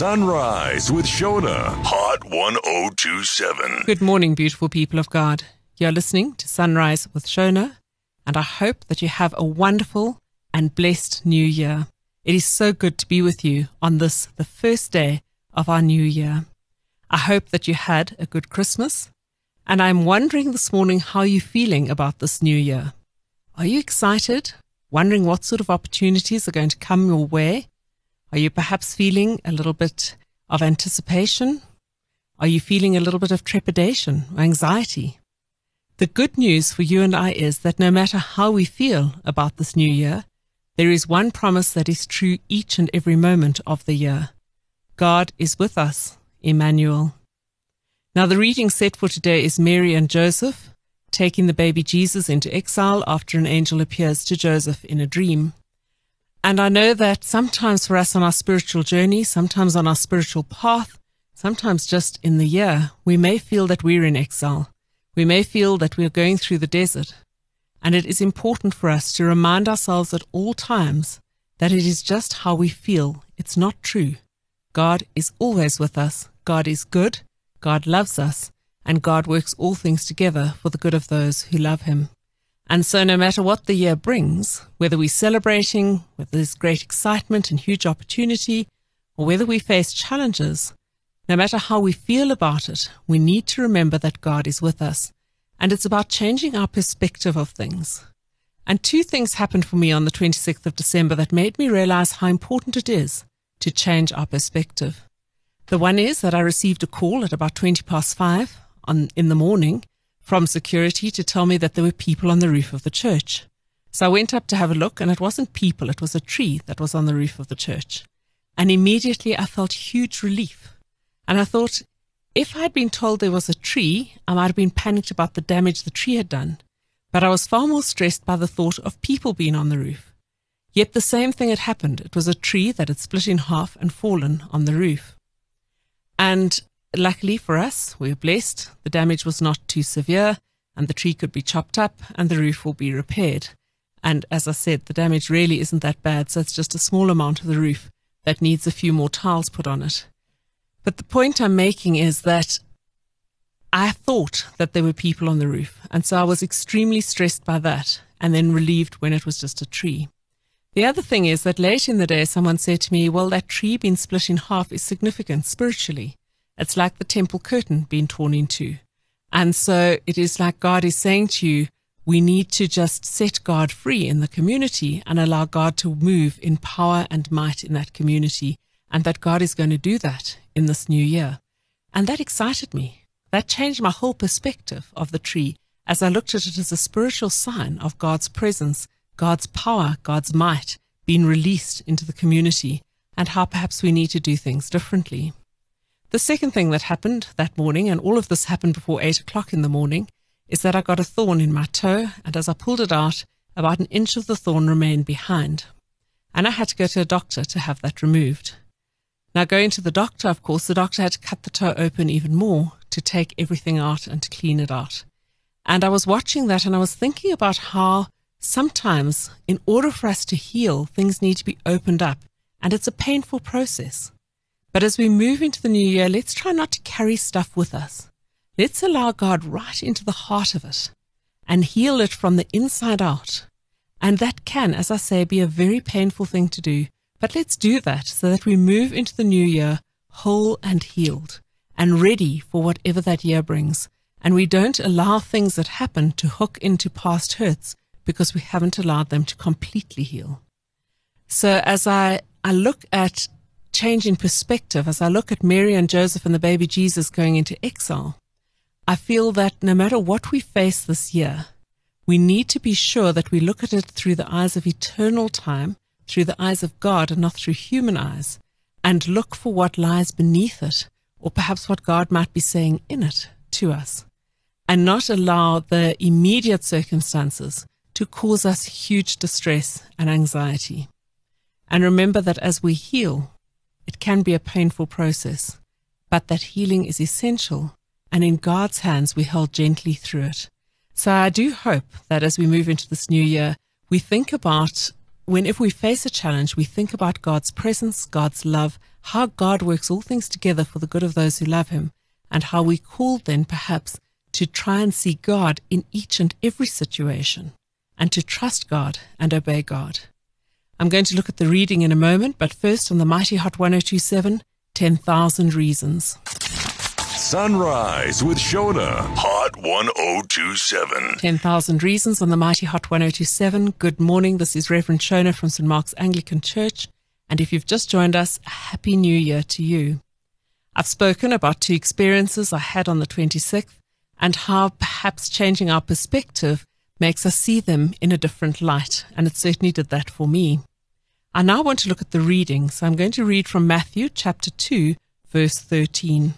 Sunrise with Shona, Hot 1027. Good morning, beautiful people of God. You're listening to Sunrise with Shona, and I hope that you have a wonderful and blessed new year. It is so good to be with you on this, the first day of our new year. I hope that you had a good Christmas, and I'm wondering this morning how you're feeling about this new year. Are you excited? Wondering what sort of opportunities are going to come your way? Are you perhaps feeling a little bit of anticipation? Are you feeling a little bit of trepidation or anxiety? The good news for you and I is that no matter how we feel about this new year, there is one promise that is true each and every moment of the year. God is with us, Emmanuel. Now, the reading set for today is Mary and Joseph taking the baby Jesus into exile after an angel appears to Joseph in a dream. And I know that sometimes for us on our spiritual journey, sometimes on our spiritual path, sometimes just in the year, we may feel that we're in exile. We may feel that we're going through the desert. And it is important for us to remind ourselves at all times that it is just how we feel. It's not true. God is always with us. God is good. God loves us. And God works all things together for the good of those who love him. And so, no matter what the year brings, whether we're celebrating, with this great excitement and huge opportunity, or whether we face challenges, no matter how we feel about it, we need to remember that God is with us. And it's about changing our perspective of things. And two things happened for me on the 26th of December that made me realize how important it is to change our perspective. The one is that I received a call at about 20 past five on, in the morning from security to tell me that there were people on the roof of the church. So I went up to have a look, and it wasn't people, it was a tree that was on the roof of the church. And immediately I felt huge relief. And I thought, if I had been told there was a tree, I might have been panicked about the damage the tree had done. But I was far more stressed by the thought of people being on the roof. Yet the same thing had happened. It was a tree that had split in half and fallen on the roof. And Luckily for us, we were blessed. The damage was not too severe and the tree could be chopped up and the roof will be repaired. And as I said, the damage really isn't that bad. So it's just a small amount of the roof that needs a few more tiles put on it. But the point I'm making is that I thought that there were people on the roof. And so I was extremely stressed by that and then relieved when it was just a tree. The other thing is that late in the day, someone said to me, well, that tree being split in half is significant spiritually. It's like the temple curtain being torn in two. And so it is like God is saying to you, we need to just set God free in the community and allow God to move in power and might in that community. And that God is going to do that in this new year. And that excited me. That changed my whole perspective of the tree as I looked at it as a spiritual sign of God's presence, God's power, God's might being released into the community and how perhaps we need to do things differently. The second thing that happened that morning, and all of this happened before eight o'clock in the morning, is that I got a thorn in my toe, and as I pulled it out, about an inch of the thorn remained behind. And I had to go to a doctor to have that removed. Now, going to the doctor, of course, the doctor had to cut the toe open even more to take everything out and to clean it out. And I was watching that and I was thinking about how sometimes, in order for us to heal, things need to be opened up. And it's a painful process. But as we move into the new year, let's try not to carry stuff with us. Let's allow God right into the heart of it and heal it from the inside out. And that can, as I say, be a very painful thing to do. But let's do that so that we move into the new year whole and healed and ready for whatever that year brings. And we don't allow things that happen to hook into past hurts because we haven't allowed them to completely heal. So as I, I look at change in perspective as I look at Mary and Joseph and the baby Jesus going into exile. I feel that no matter what we face this year, we need to be sure that we look at it through the eyes of eternal time, through the eyes of God and not through human eyes, and look for what lies beneath it, or perhaps what God might be saying in it to us, and not allow the immediate circumstances to cause us huge distress and anxiety. And remember that as we heal, it can be a painful process, but that healing is essential, and in God's hands we hold gently through it. So I do hope that as we move into this new year, we think about whenever we face a challenge, we think about God's presence, God's love, how God works all things together for the good of those who love Him, and how we call then perhaps to try and see God in each and every situation, and to trust God and obey God. I'm going to look at the reading in a moment, but first on the Mighty Hot 1027, 10,000 Reasons. Sunrise with Shona. Hot 1027. 10,000 Reasons on the Mighty Hot 1027. Good morning. This is Reverend Shona from St. Mark's Anglican Church. And if you've just joined us, a Happy New Year to you. I've spoken about two experiences I had on the 26th and how perhaps changing our perspective makes us see them in a different light. And it certainly did that for me. I now want to look at the reading. So I'm going to read from Matthew chapter 2, verse 13.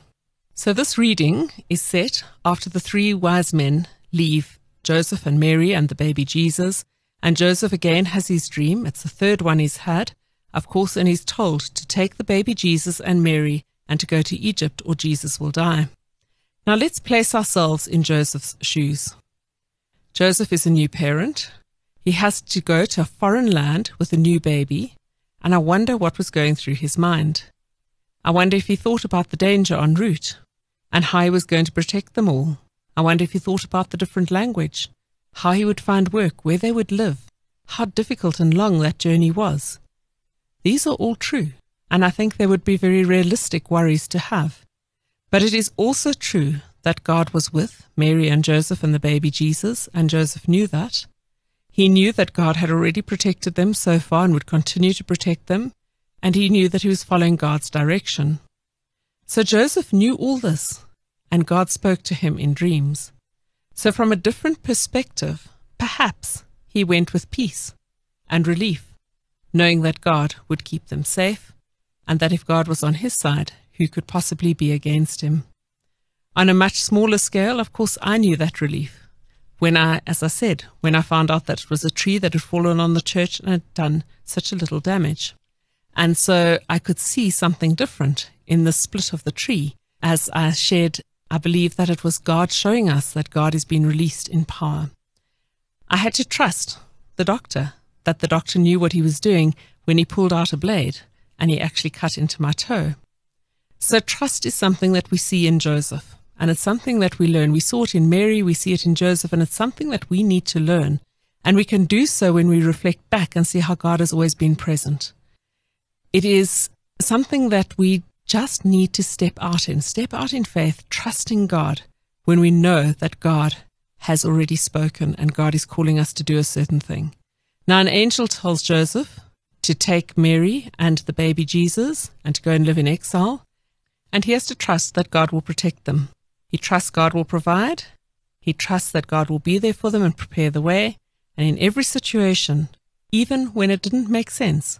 So this reading is set after the three wise men leave Joseph and Mary and the baby Jesus. And Joseph again has his dream. It's the third one he's had, of course, and he's told to take the baby Jesus and Mary and to go to Egypt or Jesus will die. Now let's place ourselves in Joseph's shoes. Joseph is a new parent. He has to go to a foreign land with a new baby, and I wonder what was going through his mind. I wonder if he thought about the danger en route and how he was going to protect them all. I wonder if he thought about the different language, how he would find work, where they would live, how difficult and long that journey was. These are all true, and I think they would be very realistic worries to have. But it is also true that God was with Mary and Joseph and the baby Jesus, and Joseph knew that. He knew that God had already protected them so far and would continue to protect them, and he knew that he was following God's direction. So Joseph knew all this, and God spoke to him in dreams. So, from a different perspective, perhaps he went with peace and relief, knowing that God would keep them safe, and that if God was on his side, who could possibly be against him? On a much smaller scale, of course, I knew that relief when I, as I said, when I found out that it was a tree that had fallen on the church and had done such a little damage. And so I could see something different in the split of the tree as I shared. I believe that it was God showing us that God is being released in power. I had to trust the doctor, that the doctor knew what he was doing when he pulled out a blade and he actually cut into my toe. So trust is something that we see in Joseph. And it's something that we learn. We saw it in Mary, we see it in Joseph, and it's something that we need to learn. And we can do so when we reflect back and see how God has always been present. It is something that we just need to step out in, step out in faith, trusting God when we know that God has already spoken and God is calling us to do a certain thing. Now, an angel tells Joseph to take Mary and the baby Jesus and to go and live in exile, and he has to trust that God will protect them. He trusts God will provide. He trusts that God will be there for them and prepare the way. And in every situation, even when it didn't make sense,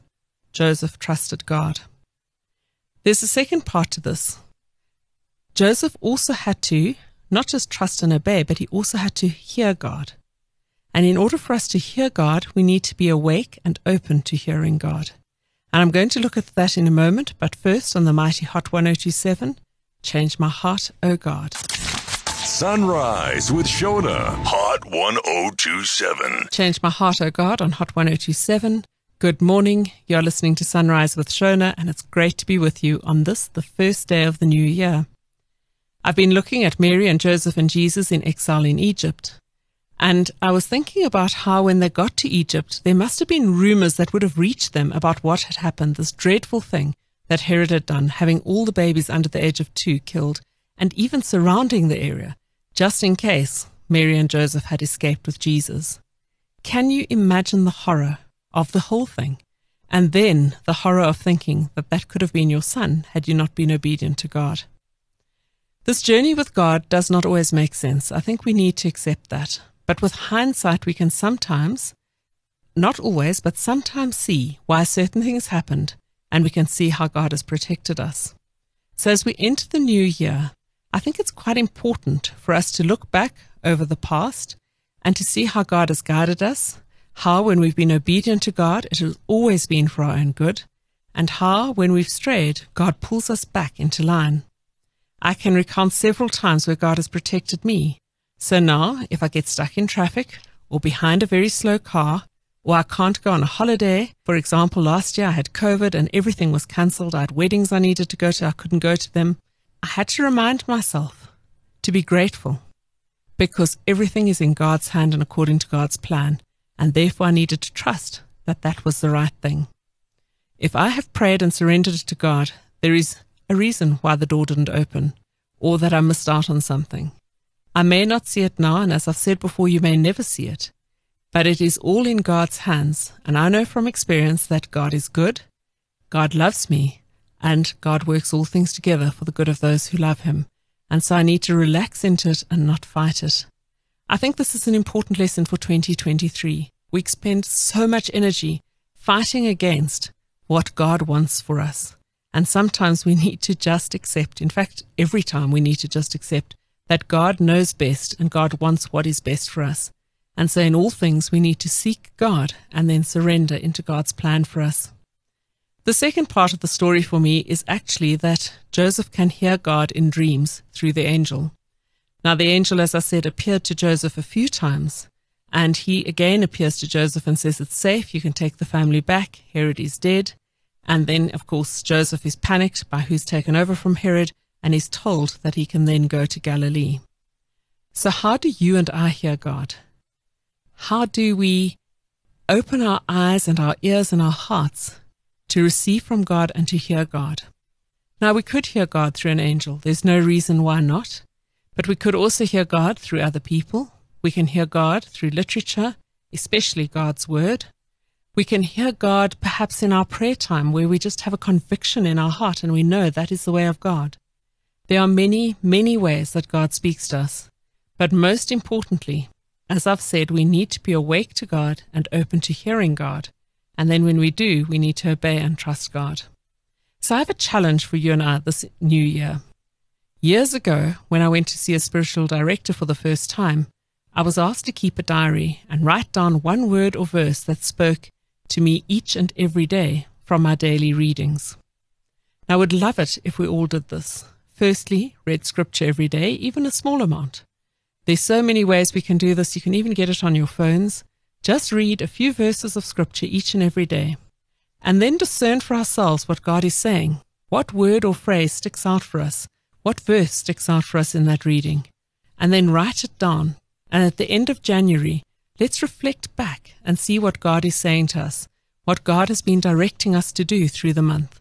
Joseph trusted God. There's a second part to this. Joseph also had to not just trust and obey, but he also had to hear God. And in order for us to hear God, we need to be awake and open to hearing God. And I'm going to look at that in a moment, but first on the Mighty Hot 1027, Change my heart, O God. Sunrise with Shona. Hot 1027. Change my heart, O God, on Hot 1027. Good morning. You're listening to Sunrise with Shona, and it's great to be with you on this, the first day of the new year. I've been looking at Mary and Joseph and Jesus in exile in Egypt. And I was thinking about how when they got to Egypt, there must have been rumors that would have reached them about what had happened, this dreadful thing that Herod had done, having all the babies under the age of two killed, and even surrounding the area, just in case Mary and Joseph had escaped with Jesus. Can you imagine the horror of the whole thing? And then the horror of thinking that that could have been your son had you not been obedient to God. This journey with God does not always make sense. I think we need to accept that. But with hindsight, we can sometimes, not always, but sometimes see why certain things happened and we can see how God has protected us. So as we enter the new year, I think it's quite important for us to look back over the past and to see how God has guided us, how when we've been obedient to God, it has always been for our own good, and how when we've strayed, God pulls us back into line. I can recount several times where God has protected me. So now, if I get stuck in traffic or behind a very slow car, or I can't go on a holiday. For example, last year I had COVID and everything was cancelled. I had weddings I needed to go to. I couldn't go to them. I had to remind myself to be grateful because everything is in God's hand and according to God's plan. And therefore I needed to trust that that was the right thing. If I have prayed and surrendered to God, there is a reason why the door didn't open or that I missed out on something. I may not see it now, and as I've said before, you may never see it. But it is all in God's hands, and I know from experience that God is good, God loves me, and God works all things together for the good of those who love Him. And so I need to relax into it and not fight it. I think this is an important lesson for 2023. We expend so much energy fighting against what God wants for us. And sometimes we need to just accept, in fact, every time we need to just accept that God knows best and God wants what is best for us. And so, in all things, we need to seek God and then surrender into God's plan for us. The second part of the story for me is actually that Joseph can hear God in dreams through the angel. Now, the angel, as I said, appeared to Joseph a few times, and he again appears to Joseph and says, It's safe, you can take the family back. Herod is dead. And then, of course, Joseph is panicked by who's taken over from Herod and is told that he can then go to Galilee. So, how do you and I hear God? How do we open our eyes and our ears and our hearts to receive from God and to hear God? Now, we could hear God through an angel. There's no reason why not. But we could also hear God through other people. We can hear God through literature, especially God's Word. We can hear God perhaps in our prayer time where we just have a conviction in our heart and we know that is the way of God. There are many, many ways that God speaks to us. But most importantly, as I've said, we need to be awake to God and open to hearing God. And then when we do, we need to obey and trust God. So I have a challenge for you and I this new year. Years ago, when I went to see a spiritual director for the first time, I was asked to keep a diary and write down one word or verse that spoke to me each and every day from my daily readings. I would love it if we all did this. Firstly, read scripture every day, even a small amount. There's so many ways we can do this. You can even get it on your phones. Just read a few verses of scripture each and every day. And then discern for ourselves what God is saying. What word or phrase sticks out for us? What verse sticks out for us in that reading? And then write it down. And at the end of January, let's reflect back and see what God is saying to us, what God has been directing us to do through the month.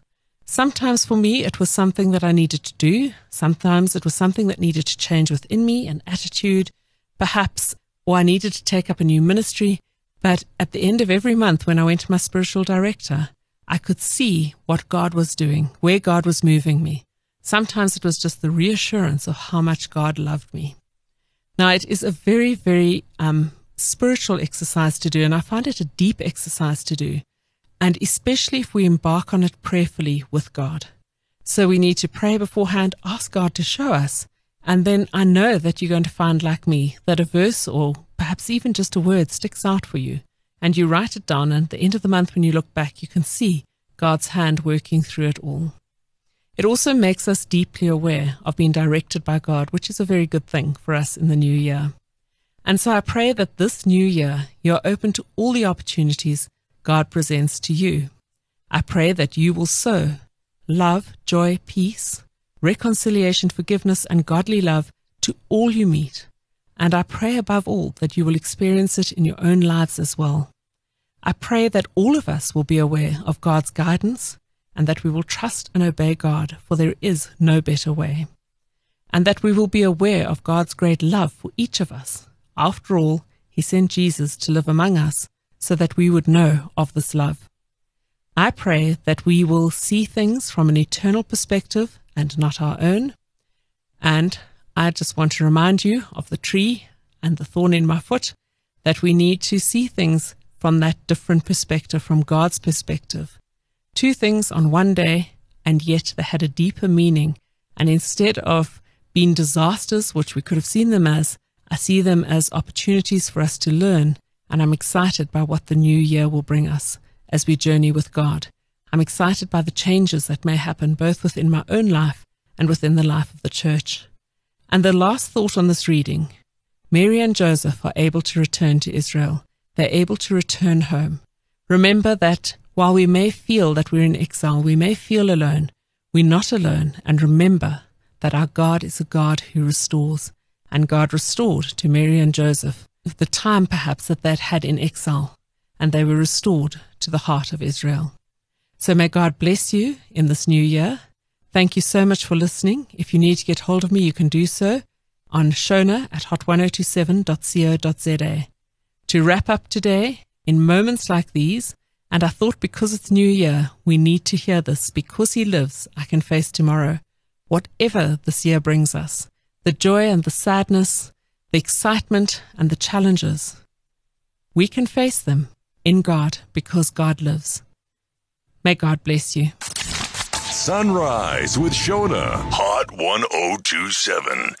Sometimes for me, it was something that I needed to do. Sometimes it was something that needed to change within me, an attitude, perhaps, or I needed to take up a new ministry. But at the end of every month, when I went to my spiritual director, I could see what God was doing, where God was moving me. Sometimes it was just the reassurance of how much God loved me. Now, it is a very, very um, spiritual exercise to do, and I find it a deep exercise to do and especially if we embark on it prayerfully with God. So we need to pray beforehand, ask God to show us. And then I know that you're going to find, like me, that a verse or perhaps even just a word sticks out for you. And you write it down, and at the end of the month, when you look back, you can see God's hand working through it all. It also makes us deeply aware of being directed by God, which is a very good thing for us in the new year. And so I pray that this new year you're open to all the opportunities God presents to you. I pray that you will sow love, joy, peace, reconciliation, forgiveness, and godly love to all you meet. And I pray above all that you will experience it in your own lives as well. I pray that all of us will be aware of God's guidance and that we will trust and obey God, for there is no better way. And that we will be aware of God's great love for each of us. After all, He sent Jesus to live among us so that we would know of this love. I pray that we will see things from an eternal perspective and not our own. And I just want to remind you of the tree and the thorn in my foot, that we need to see things from that different perspective, from God's perspective. Two things on one day, and yet they had a deeper meaning. And instead of being disasters, which we could have seen them as, I see them as opportunities for us to learn and I'm excited by what the new year will bring us as we journey with God. I'm excited by the changes that may happen both within my own life and within the life of the church. And the last thought on this reading Mary and Joseph are able to return to Israel, they're able to return home. Remember that while we may feel that we're in exile, we may feel alone, we're not alone. And remember that our God is a God who restores. And God restored to Mary and Joseph the time perhaps that they'd had in exile, and they were restored to the heart of Israel. So may God bless you in this new year. Thank you so much for listening. If you need to get hold of me, you can do so on shona at hot1027.co.za. To wrap up today, in moments like these, and I thought because it's New Year, we need to hear this. Because He lives, I can face tomorrow, whatever this year brings us. The joy and the sadness, the excitement and the challenges. We can face them in God because God lives. May God bless you. Sunrise with Shona. Hot 1027.